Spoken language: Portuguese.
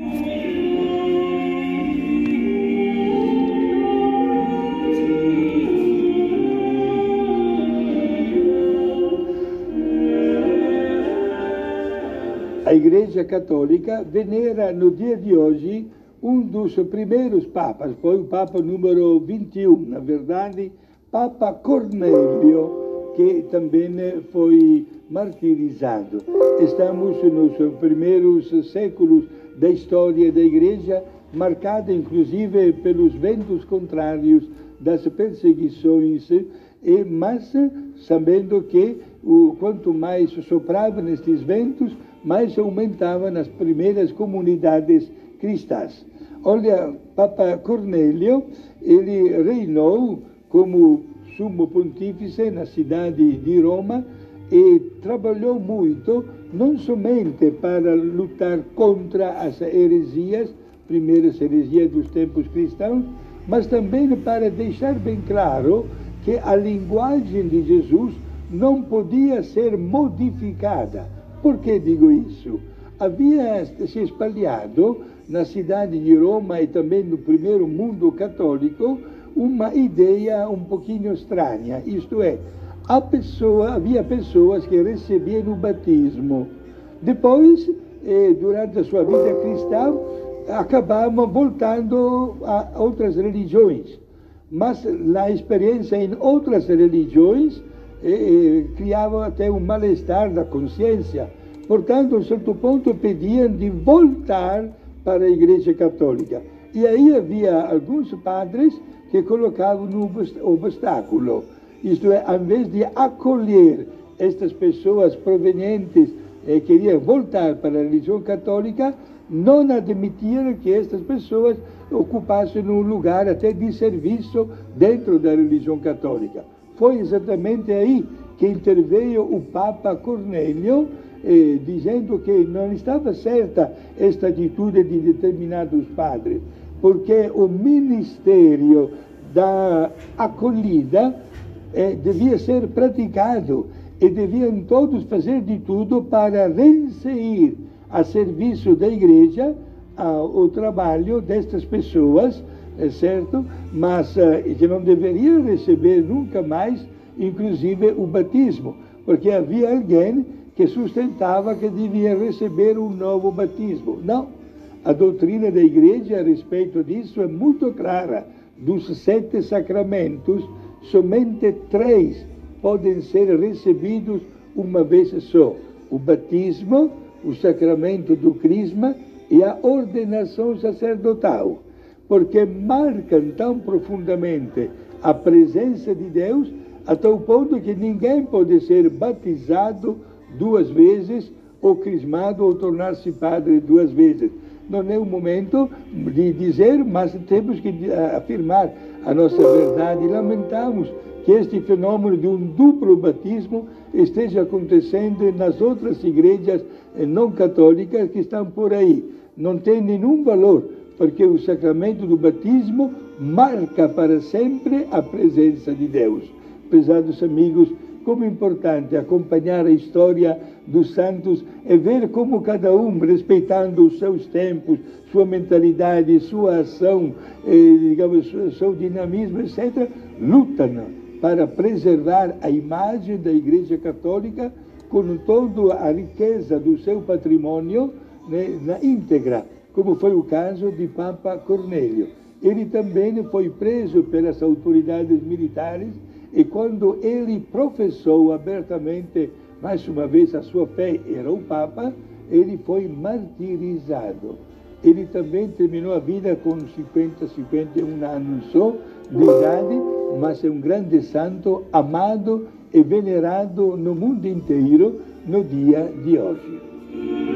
A Igreja Católica venera no dia de hoje um dos primeiros papas, foi o Papa número 21, na verdade, Papa Cornélio, que também foi martirizado. Estamos nos primeiros séculos da história da Igreja, marcada inclusive pelos ventos contrários das perseguições, e, mas sabendo que o, quanto mais sopravam estes ventos, mais aumentavam as primeiras comunidades cristãs. Olha, Papa Cornélio, ele reinou como sumo pontífice na cidade de Roma e trabalhou muito, não somente para lutar contra as heresias, primeiras heresias dos tempos cristãos, mas também para deixar bem claro que a linguagem de Jesus não podia ser modificada. Por que digo isso? Havia se espalhado na cidade de Roma e também no primeiro mundo católico uma ideia um pouquinho estranha, isto é, pessoa, havia pessoas que recebiam o batismo, depois, eh, durante a sua vida cristã, acabavam voltando a outras religiões. Mas a experiência em outras religiões eh, eh, criava até um mal-estar da consciência. Portanto, a um certo ponto pediam de voltar para a Igreja Católica. E aí havia alguns padres que colocavam um obstáculo. Isto é, ao invés de acolher estas pessoas provenientes eh, queriam voltar para a religião católica, não admitiram que estas pessoas ocupassem um lugar até de serviço dentro da religião católica. Foi exatamente aí que interveio o Papa Cornélio, eh, dizendo que não estava certa esta atitude de determinados padres, porque o ministério da acolhida eh, devia ser praticado e deviam todos fazer de tudo para reinserir a serviço da igreja o trabalho destas pessoas, é certo? Mas que não deveriam receber nunca mais, inclusive, o batismo, porque havia alguém que sustentava que devia receber um novo batismo. Não. A doutrina da igreja a respeito disso é muito clara. Dos sete sacramentos, somente três podem ser recebidos uma vez só: o batismo, o sacramento do crisma e a ordenação sacerdotal, porque marcam tão profundamente a presença de Deus a tal ponto que ninguém pode ser batizado duas vezes ou crismado ou tornar-se padre duas vezes. Não é o momento de dizer, mas temos que eh, afirmar a nossa verdade. Lamentamos que este fenômeno de um duplo batismo esteja acontecendo nas outras igrejas eh, não católicas que estão por aí. Não tem nenhum valor, porque o sacramento do batismo marca para sempre a presença de Deus. Pesados amigos, como importante acompanhar a história dos santos e ver como cada um, respeitando os seus tempos, sua mentalidade, sua ação, eh, digamos, seu dinamismo, etc., lutam para preservar a imagem da Igreja Católica com toda a riqueza do seu patrimônio né, na íntegra, como foi o caso de Papa Cornélio. Ele também foi preso pelas autoridades militares e quando ele professou abertamente, mais uma vez, a sua fé, era o Papa, ele foi martirizado. Ele também terminou a vida com 50, 51 anos só de idade, mas é um grande santo, amado e venerado no mundo inteiro no dia de hoje.